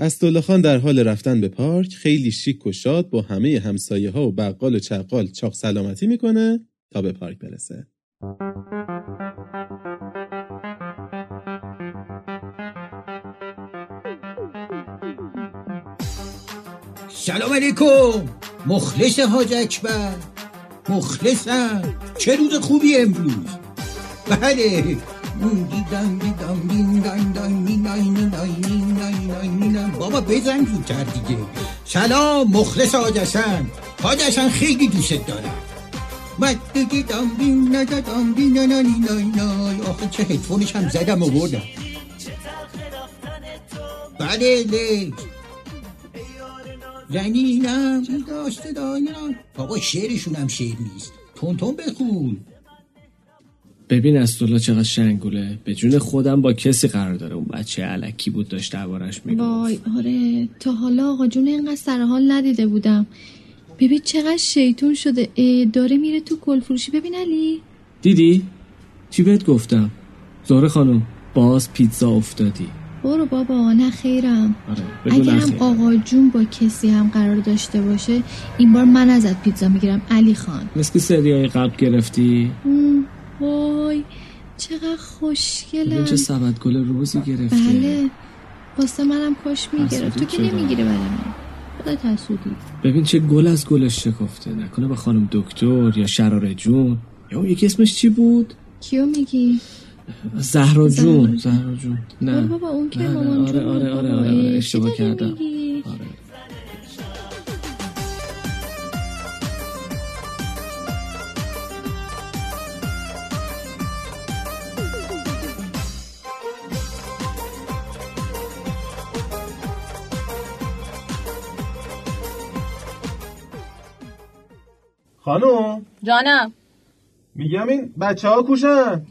اسدالله خان در حال رفتن به پارک خیلی شیک و شاد با همه همسایه ها و بقال و چقال چاق سلامتی می‌کنه تا به پارک برسه. سلام علیکم. مخلص حاج اکبر. مخلصم. چه روز خوبی امروز. بله. بابا بزن زودتر دیگه. سلام مخلص حاج حسن خیلی دوست دارم. آخه چه هدفونش هم زدم و بردم. بله لیک زنینم داشته دایرم بابا شعرشون هم شعر نیست. تون بخون. ببین اسدالله چقدر شنگوله. به جون خودم با کسی قرار داره. اون بچه علکی بود داشت دربارش می‌گفت. وای آره. تا حالا آقا جون اینقدر سرحال ندیده بودم. ببین چقدر شیطون شده. داره میره تو گل فروشی ببین علی. دیدی؟ چی بهت گفتم؟ زهره خانم باز پیتزا افتادی. برو بابا نه خیرم. آره اگر هم آقا جون با کسی هم قرار داشته باشه این بار من ازت پیتزا می‌گیرم. علی خان. مثل سریای قبل گرفتی؟ وای چقدر خوشگلم. چه سبد گل روزی گرفته؟ بله واسه منم کاش می‌گرفت. تو که نمی‌گیره برای من. خدا ببین چه گل از گلش شکفته. نکنه به خانم دکتر یا شرار جون. یا اون یکی اسمش چی بود؟ کیو میگی؟ زهرا جون. زهرا جون. نه. بابا اون که مامان آره جون آره آره. آره, آره. اه، اشتباه کردم؟ آره. خانم. جانم. میگم این بچه ها کوشن.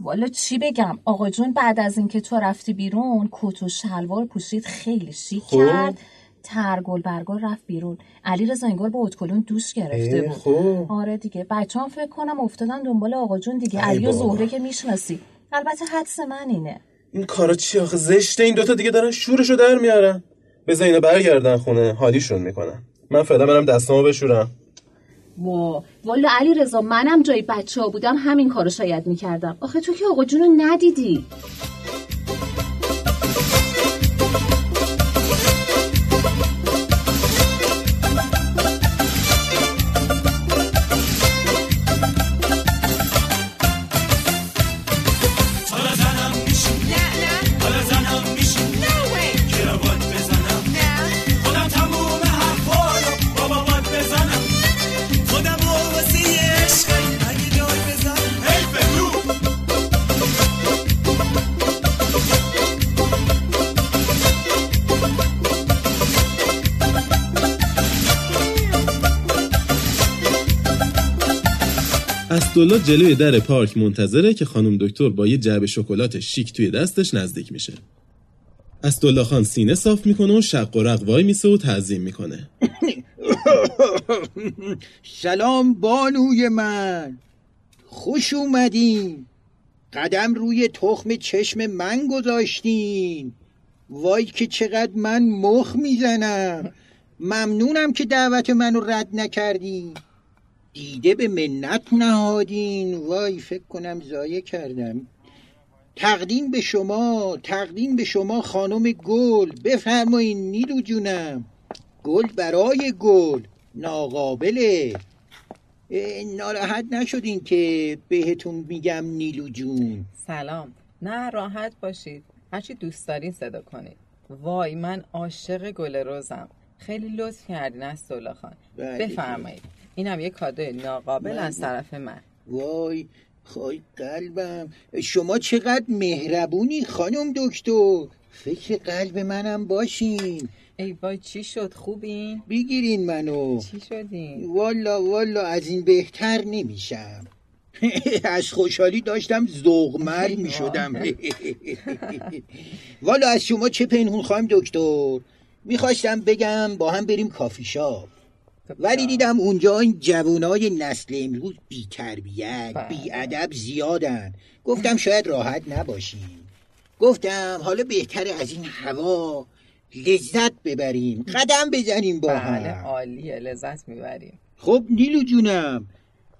والا چی بگم؟ آقا جون بعد از اینکه تو رفتی بیرون کت و شلوار پوشید خیلی شیک خب. کرد. ترگل برگل رفت بیرون. علی رضا انگار با اتکلون دوش گرفته بود. خب. آره دیگه. بچه هم فکر کنم افتادن دنبال آقا جون دیگه. علی و. زهره که می‌شناسی. البته حدس من اینه. این کارا چی آخه؟ زشته این دوتا دیگه دارن شورشو در میارن. بذار اینا برگردن خونه. حالیشون می‌کنن. من فعلا برم دستامو بشورم. وا والا علی رضا منم جای بچه ها بودم همین کارو شاید می‌کردم. آخه تو که آقا جون رو ندیدی. اسدالله جلوی در پارک منتظره که خانم دکتر با یه جعبه شکلات شیک توی دستش نزدیک میشه. اسدالله خان سینه صاف می‌کنه و شق و رق وای میسه و تعظیم می‌کنه. سلام بانوی من. خوش اومدین. قدم روی تخم چشم من گذاشتین. وای که چقدر من مخ می‌زنم. ممنونم که دعوت منو رد نکردین. دیده به منت نهادین. وای فکر کنم ضایع کردم. تقدیم به شما تقدیم به شما خانم گل. بفرمایین نیلو جونم. گل برای گل ناقابله ناراحت نشدین که بهتون میگم نیلو جون. سلام. نه راحت باشید. هرچی دوست دارین صدا کنید. وای من عاشق گل روزم. خیلی لطف کردین از خان. بله. بفرمایید اینم یه کادوی ناقابل. از طرف من. وای خای قلبم. شما چقدر مهربونی خانم دکتر. فکر قلب منم باشین. ای وای چی شد؟ خوبین؟ بگیرین منو. چی شدین؟ والا والا از این بهتر نمیشم. از خوشحالی داشتم زغمر می شدم والا از شما چه پنهون خواهیم دکتر؟ می‌خواستم بگم با هم بریم کافی شاپ. ولی دیدم اونجا این جوانای نسل امروز بی تربیت بله. بی ادب زیادن. گفتم شاید راحت نباشیم. گفتم حالا بهتره از این هوا لذت ببریم. قدم بزنیم با بله هم عالیه لذت می‌بریم. خب نیلو جونم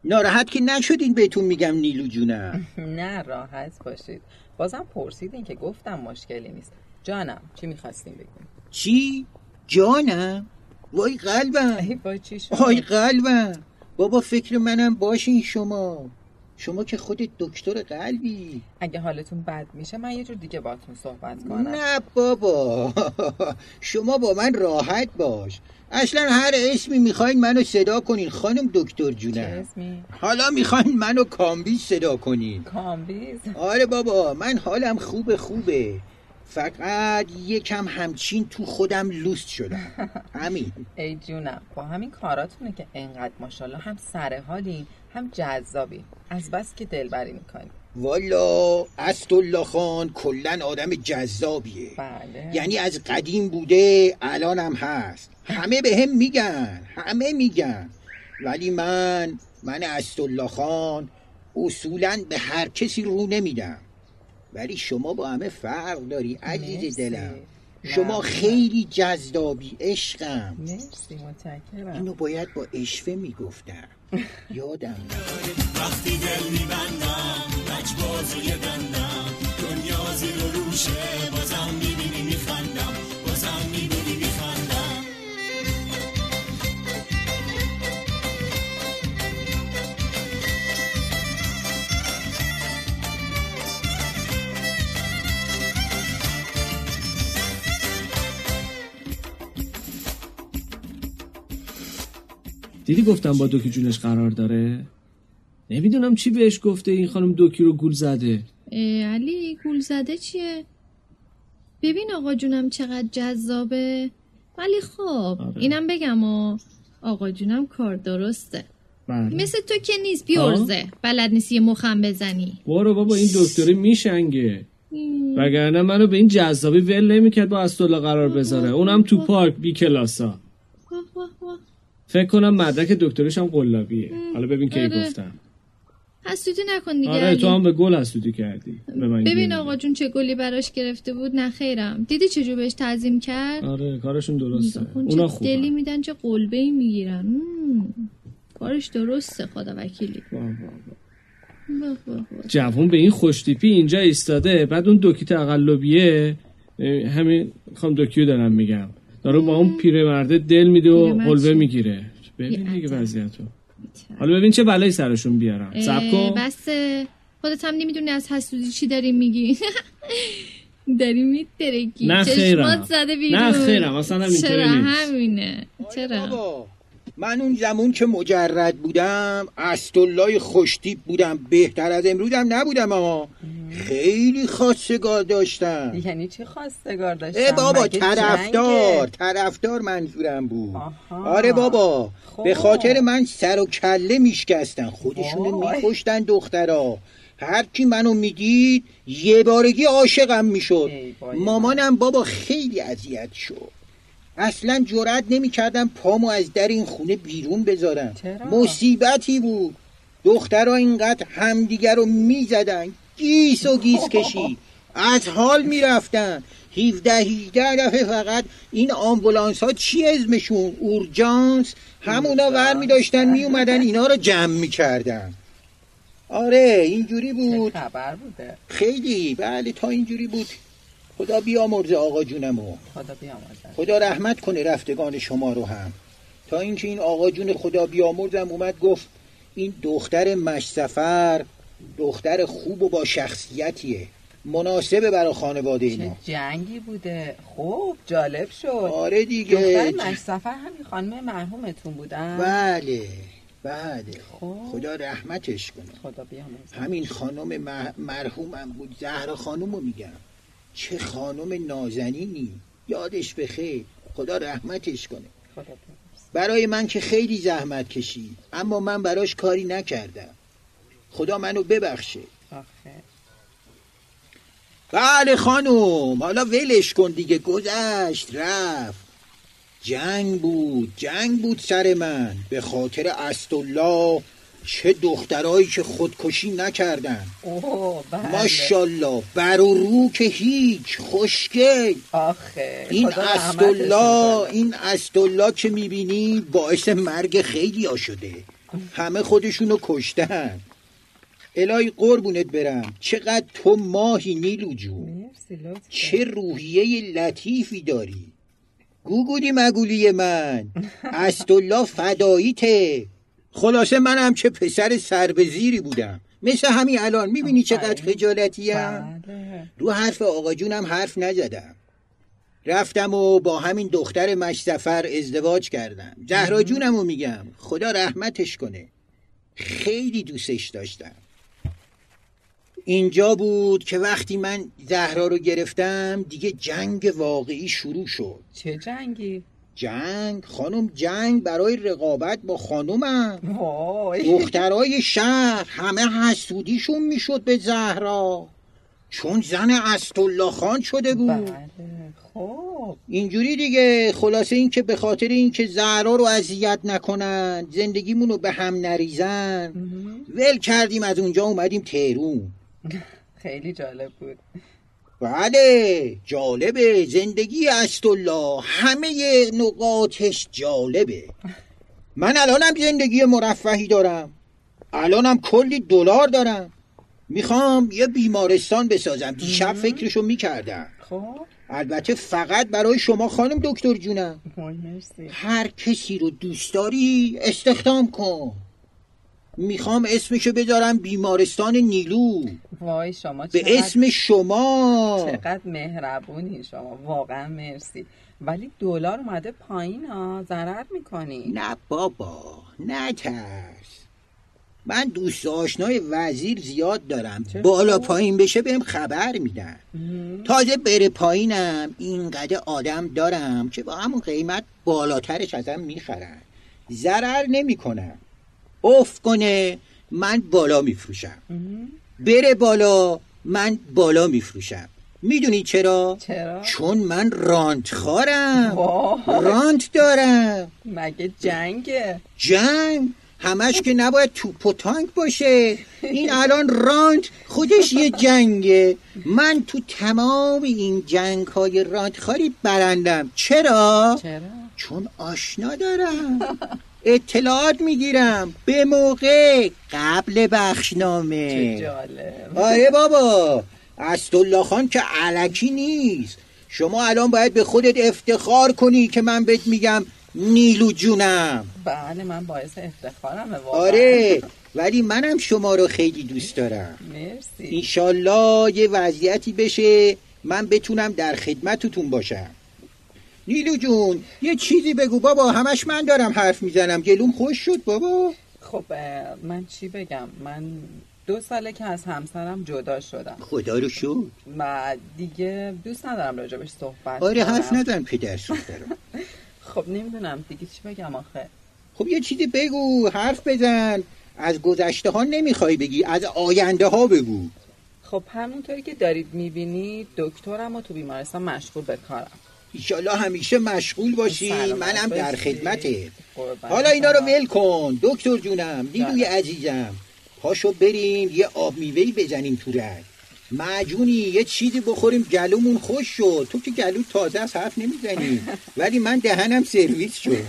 ناراحت که نشدین بهتون میگم نیلو جونم. نه راحت باشید. بازم پرسیدین که گفتم مشکلی نیست. جانم چی می‌خواستیم بگیم چی؟ جانم؟ وای قلبم. وای قلبم. بابا فکر منم باشین شما. شما که خودت دکتر قلبی. اگه حالتون بد میشه من یه جور دیگه باتون صحبت کنم. نه بابا. شما با من راحت باش. اصلا هر اسمی می‌خواین منو صدا کنین خانم دکتر جونم. اسمی؟ حالا می‌خواین منو کامبیز صدا کنین. کامبیز آره بابا من حالم خوبه خوبه. فقط یکم همچین تو خودم لوست شدم. همین. ای جونم با همین کاراتونه که انقدر ماشاءالله هم سر حالین هم جذابی از بس که دلبری می‌کنی. والا اسدالله خان کلا آدم جذابیه. بله. یعنی از قدیم بوده الانم هست. همه به هم میگن همه میگن. ولی من من اسدالله خان اصولا به هر کسی رو نمیدم. ولی شما با همه فرق داری عزیز مرسی. دلم. شما. خیلی جذابی عشقم. مرسی متشکرم. اینو باید با اشوه می‌گفتم. یادم. دیدی گفتم با دوکی جونش قرار داره؟ نمی‌دونم چی بهش گفته این خانم دوکی رو گول زده. علی گول زده چیه؟ ببین آقا جونم چقدر جذابه. ولی خب آره. اینم بگم و آقا جونم کار درسته. بله. مثل تو که نیست بیورزه. بلد نیستی یه مخم بزنی. برو بابا این دکتری میشنگه. وگرنه منو به این جذابی ول نمی‌کرد با اسدالله قرار بذاره. اونم تو پارک بی کلاسا. فکر کنم مدرک دکتریش هم قلابیه. حالا ببین کی آره. گفتم. حسودی نکن دیگه. آره. تو هم به گل حسودی کردی. به من ببین آقا جون چه گلی براش گرفته بود. نه خیرم. دیدی چجور بهش تعظیم کرد؟ آره کارشون درسته. اونا چه دلی خوبه میدن چه قلبه ای می‌گیرن. کارش درسته خدا وکیلی. واه واه واه. جوون به این خوشتیپی اینجا ایستاده. بعد اون دوکی تقلبیه. اه، همین خانم دوکیو دارم میگم. داره با اون پیرمرده دل میده و حلوه چی؟ می‌گیره. ببین دیگه. وضعیتو. حالا ببین چه بلایی سرشون بیارم سب اه، کن بس خودت هم نمی‌دونی از حسودی چی داری میگی. داری میترکی نه چشمات خیرم. زده بیرون. نه خیرم، اصلا هم اینطوری چرا نیست. همینه؟ چرا؟ بابا. من اون زمان که مجرد بودم اسدالله خوشتیپ بودم بهتر از امروزم نبودم اما خیلی خواستگار داشتم. یعنی چی خواستگار داشتم؟ اه بابا طرفدار؟ طرفدار منظورم بود. آها. آره بابا خب. به خاطر من سر و کله میشکستن. خودشونو وای. میکشتن دخترا. هر کی منو می‌دید یه بارگی عاشقم می‌شد. ای مامانم بابا خیلی اذیت شد. اصلا جرأت نمی‌کردم پامو از در این خونه بیرون بذارم. چرا؟ مصیبتی بود. دخترها اینقدر همدیگر رو می‌زدن. گیس و گیس کشی. از حال می‌رفتن. 17 18 دفعه فقط این آمبولانس ها چی اسمشون؟ اورجانس همونا ور می داشتن می اومدن اینا رو جمع می‌کردن. آره اینجوری بود. خبر بوده؟ خیلی. بله تا اینجوری بود. خدا بیامرزه آقا جونمو. خدا بیامرزد خدا رحمت کنه رفتگان شما رو هم. تا اینکه این آقا جون خدا بیامرزم اومد گفت این دختر مشسفر دختر خوب و با شخصیتیه. مناسبه برای خانواده چه اینا. جنگی بوده. خوب جالب شد. آره دیگه. دختر مشسفر همین خانم مرحومتون بودن بله بله. خدا رحمتش کنه. خدا بیامرزد همین خانم مرحومم بود. زهرا خانم رو میگم. چه خانم نازنینی. یادش بخیر. خدا رحمتش کنه. برای من که خیلی زحمت کشید. اما من براش کاری نکردم. خدا منو ببخشه. آخه. بله خانم. حالا ولش کن دیگه. گذشت رفت. جنگ بود. جنگ بود سر من. به خاطر اسدالله چه دخترایی که خودکشی نکردن. اوه بله. ماشاءالله بر و رو که هیچ خوشگل. آخه این کنه. این استالله که می‌بینی باعث مرگ خیلی ها شده. همه خودشونو کشتن. الهی قربونت برم. چقدر تو ماهی نیلو جون چه روحیه لطیفی داری. گوگولی مگولی من. استالله فداییته. خلاصه منم چه پسر سر به زیری بودم. مثل همین الان می‌بینی چقدر. خجالتیم؟ بله. رو حرف آقا جونم حرف نزدم. رفتم و با همین دختر مشتفر ازدواج کردم. زهرا جونم رو میگم. خدا رحمتش کنه. خیلی دوستش داشتم. اینجا بود که وقتی من زهرا رو گرفتم دیگه جنگ واقعی شروع شد. چه جنگی؟ جنگ؟ خانم جنگ برای رقابت با خانومم دخترای شهر همه حسودیشون می‌شد به زهرا. چون زن اسدالله خان شده بود. بله خب. اینجوری دیگه خلاصه این که به خاطر اینکه زهرا رو اذیت نکنن زندگیمون رو به هم نریزن. ول کردیم از اونجا اومدیم تهرون. خیلی جالب بود. بله جالبه زندگی اسدالله همه نقاطش جالبه. من الانم زندگی مرفهی دارم. الانم کلی دلار دارم. می‌خوام یه بیمارستان بسازم. دیشب فکرشو می‌کردم. خب. البته فقط برای شما خانم دکتر جونم. هر کسی رو دوست داری استخدام کن. می‌خوام اسمشو بذارم بیمارستان نیلو. وای شما به چقدر اسم شما. چقدر مهربونی شما واقعا مرسی. ولی دلار اومده پایین ها ضرر می‌کنی. نه بابا نه ترس من دوست آشنای وزیر زیاد دارم. بالا. پایین بشه بهم خبر میدن. تازه بره پایینم. اینقدر آدم دارم که با همون قیمت بالاترش ازم می‌خرن. ضرر نمی‌کنم. افت کنه من بالا میفروشم. بره بالا من بالا میفروشم. می‌دونی چرا؟ چرا؟ چون من رانت خارم. رانت دارم. مگه جنگه؟ جنگ؟ همش که نباید توپ و تانک باشه. این الان راند خودش یه جنگه. من تو تمام این جنگ های راند خاری برندم. چرا؟ چرا؟ چون آشنا دارم. اطلاعات می‌گیرم. به موقع قبل چه بخشنامه جالب. آره بابا. اسدالله خان که علکی نیست. شما الان باید به خودت افتخار کنی که من بهت میگم نیلو جونم. بله من باعث افتخارمه واقعا. آره. ولی منم شما رو خیلی دوست دارم. مرسی. انشالله یه وضعیتی بشه. من بتونم در خدمتتون باشم. نیلو جون یه چیزی بگو. بابا همش من دارم حرف می‌زنم. گلوم خوش شد بابا. خب من چی بگم؟ من دو ساله که از همسرم جدا شدم. خدا رو شد و دیگه دوست ندارم راجبش صحبت آره. حرف نزن پدر سوخترم خب نمی‌دونم. دیگه چی بگم آخه؟ خب یه چیزی بگو. حرف بزن. از گذشته ها نمی‌خوای بگی. از آینده ها بگو. خب همونطوری که دارید می‌بینید دکترم و تو بیمارستان مشغول به کارم. ایشالله همیشه مشغول باشی. منم در. خدمته. حالا اینا رو. ول کن. دکتر جونم جانم. عزیزم. پاشو بریم یه آب میوهی بزنیم تو رگ. معجونی یه چیزی بخوریم. گلومون خوش شد. تو که گلو تازه از حرف نمی‌زنی. ولی من دهنم سرویس شد.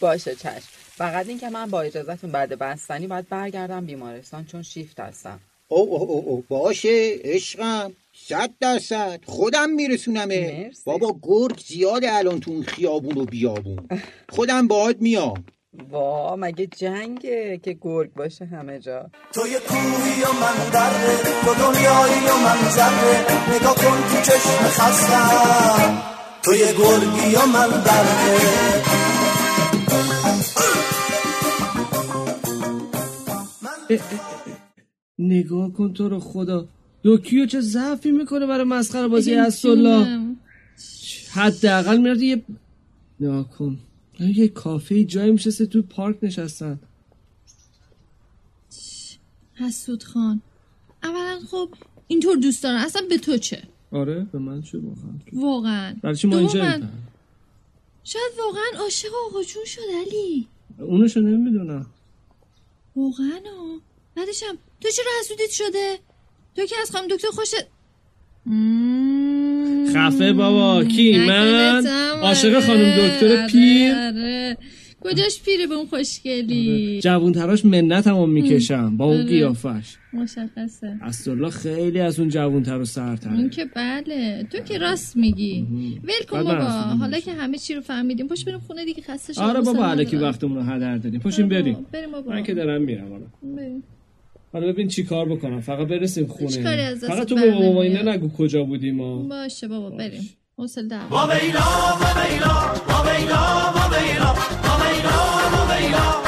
باشه چشم. فقط این که من با اجازهتون بعد بستنی باید برگردم بیمارستان چون شیفت هستم. او او او, او. باشه عشقم. صد درصد. خودم میرسونمه. مرسی. بابا گرگ زیاده الان تو اون خیابون و بیابون. خودم باهات میام. وا مگه جنگه که گرگ باشه همه جا. تو یه کوهی و من دره تو دنیایی و من ذره نگاه کن تو چشم خستم. تو یه گرگی و من دره. نگاه کن تو رو خدا. دوکیو چه ضعفی می‌کنه برای مسخره بازی اسدالله. حداقل میرد یه نگاه کن. یه کافه جایی میشسته تو پارک نشستن. حسود خان. اولا خب اینطور دوست دارن. اصلا به تو چه؟ آره به من چه واقعا؟ واقعا. برای چی ما اینجا دوماً، شاید واقعا عاشق آقا جون شد علی. اونشو نمی‌دونم. واقعا بعدشم تو چرا حسودیت شده؟ تو که از خانم دکتر خوشت. خفه بابا کی؟ من؟ عاشق خانم دکتر آره، پیر؟ آره. کجاش پیره به اون خوشگلی؟ جوون تراش منت هم می‌کشم با اون آره. قیافش. مشخصه. استرلا خیلی از اون جوون تر و سرتره اون که بله. تو که راست میگی. ول کن بابا حالا که همه چی رو فهمیدیم پشت بریم خونه دیگه خسته شدم آره بابا علکی ندارم. وقتمون رو هدر دادیم. آره بریم بابا، بریم. بابا. من که دارم میرم حالا بریم. حالا ببین چی کار بکنم. فقط برسیم خونه. فقط تو به بابا. اینا نگو کجا بودیم ما. باشه بابا بریم. حوصله دعوا با ویلا با ویلا با ویلا با ویلا با ویلا با ویلا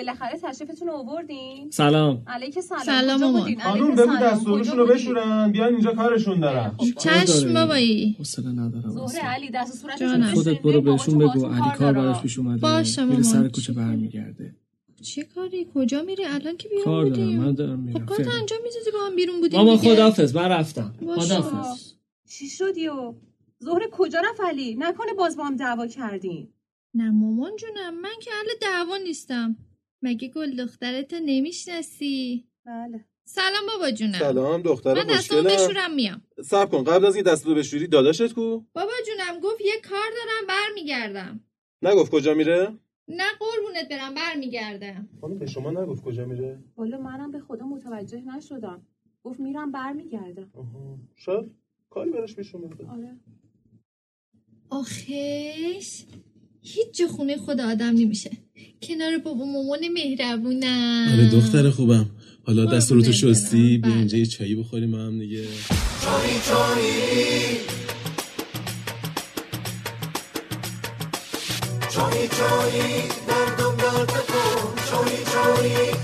بالاخره تشریفتون رو آوردین سلام علیک سلام سلام مامان. بودین؟ علیک بگو. دستورشون رو؟ بشورن بیان اینجا کارشون دارن چشم بابایی حوصله ندارم زهره. علی دست. رو خودت. برو بهشون بگو علی کار. براش پیش اومده باشه میره سر مامان. کوچه برمیگرده چه کاری کجا میری الان که بیرون کار دارم من دارم میرم خب کارت. انجام می‌دادی با هم بیرون بودیم ماما دیگه. خدافظ من رفتم. خدافظ چی شدی و زهره کجا رفت علی نکنه باز با هم دعوا کردین نه مامان جونم من که اهل دعوا نیستم مگه گل دخترتو نمی‌شناسی؟ بله. سلام بابا جونم. سلام دختر من دستامو بشورم میام. سب کن قبل از اینکه دستتو بشوری داداشت کو؟ بابا جونم گفت یه کار دارم برمیگردم. نگفت کجا میره؟ نه قربونت برم برمیگردم. خانم به شما نگفت کجا میره؟ والا منم به خدا متوجه نشدم. گفت میرم برمیگردم. آها. شاید کاری براش پیش اومده. آره. آخش هیچ جا خونه خود آدم نمیشه. کنار بابا مامان مهربونم. آره دختر خوبم. حالا قربونت دستورتو شستی برم. بیا بله. اینجا یه چایی بخوریم هم دیگه. چایی چایی. دردم درد کن چایی چایی.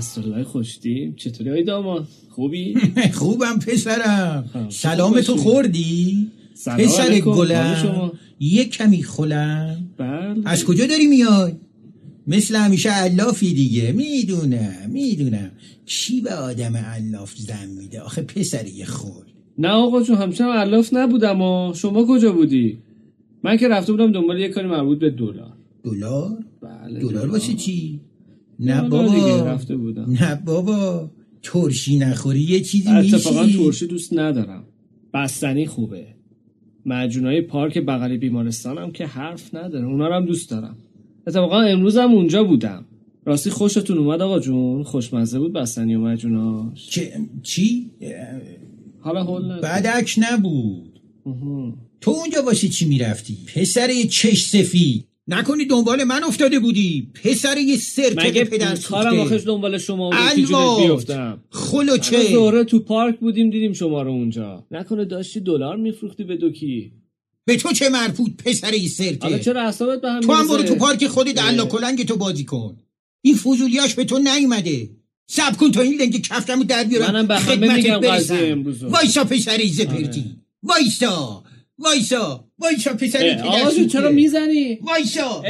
به استرلای خوشتیم چطوری های داماد خوبی؟ خوبم پسرم. خب، سلام تو. خوردی؟ پسر گلم. شما؟ یه کمی خلم. بله. از کجا داری میای؟ مثل همیشه علافی دیگه. می‌دونم می‌دونم. کی به آدم علاف زن میده؟ آخه پسر یه خل. نه آقا چون همچنان علاف نبودم و شما کجا بودی؟ من که رفته بودم دنبال یه کاری مربوط به دلار. دلار؟ بله دلار. واسه چی؟ نه بابا. رفته بودم. نه بابا. ترشی نخوری یه چیزی اتفاقا میشی ترشی دوست ندارم. بستنی خوبه. مجونای پارک بغل بیمارستانم که حرف نداره. اونا رو هم دوست دارم. اتفاقا امروز هم اونجا بودم. راستی خوشتون اومد آقا جون؟ خوشمزه بود بستنی و مجوناش چه- چی؟ حالا حل. بدک نبود. تو اونجا واسه چی می‌رفتی؟ پسر یه چش سفید. نکنی دنبال من افتاده بودی پسر یه سرکه مگه پدر کارم. آخش دنبال شما بود. بیفتم خلوچه من زهره تو پارک بودیم دیدیم شما رو اونجا نکنه داشتی دلار میفروختی به دوکی به تو چه مربوط پسر یه سرکه حالا چرا اعصابت به هم تو هم برو؟ تو پارک خودت اه. علا کلنگ تو بازی کن این فضولیاش به تو نیومده سب کن تا این لنگ کفتمو در بیارم منم به همه میگم. قضیه امروز رو. وایسا پسر زپرتی آره. وایسا وایسا وایسا پسر آقا جون. چرا می‌زنی وایسا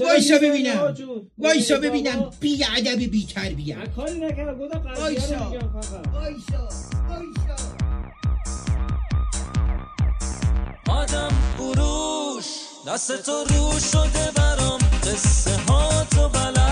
وایسا ببینم. وایسا ببینم. بی ادب بی تربیت من کاری نکردم گفتم قضیه وایسا. رو میگم فقط وایسا وایسا آدم فروش دست تو رو شده برام قصه ها تو بلد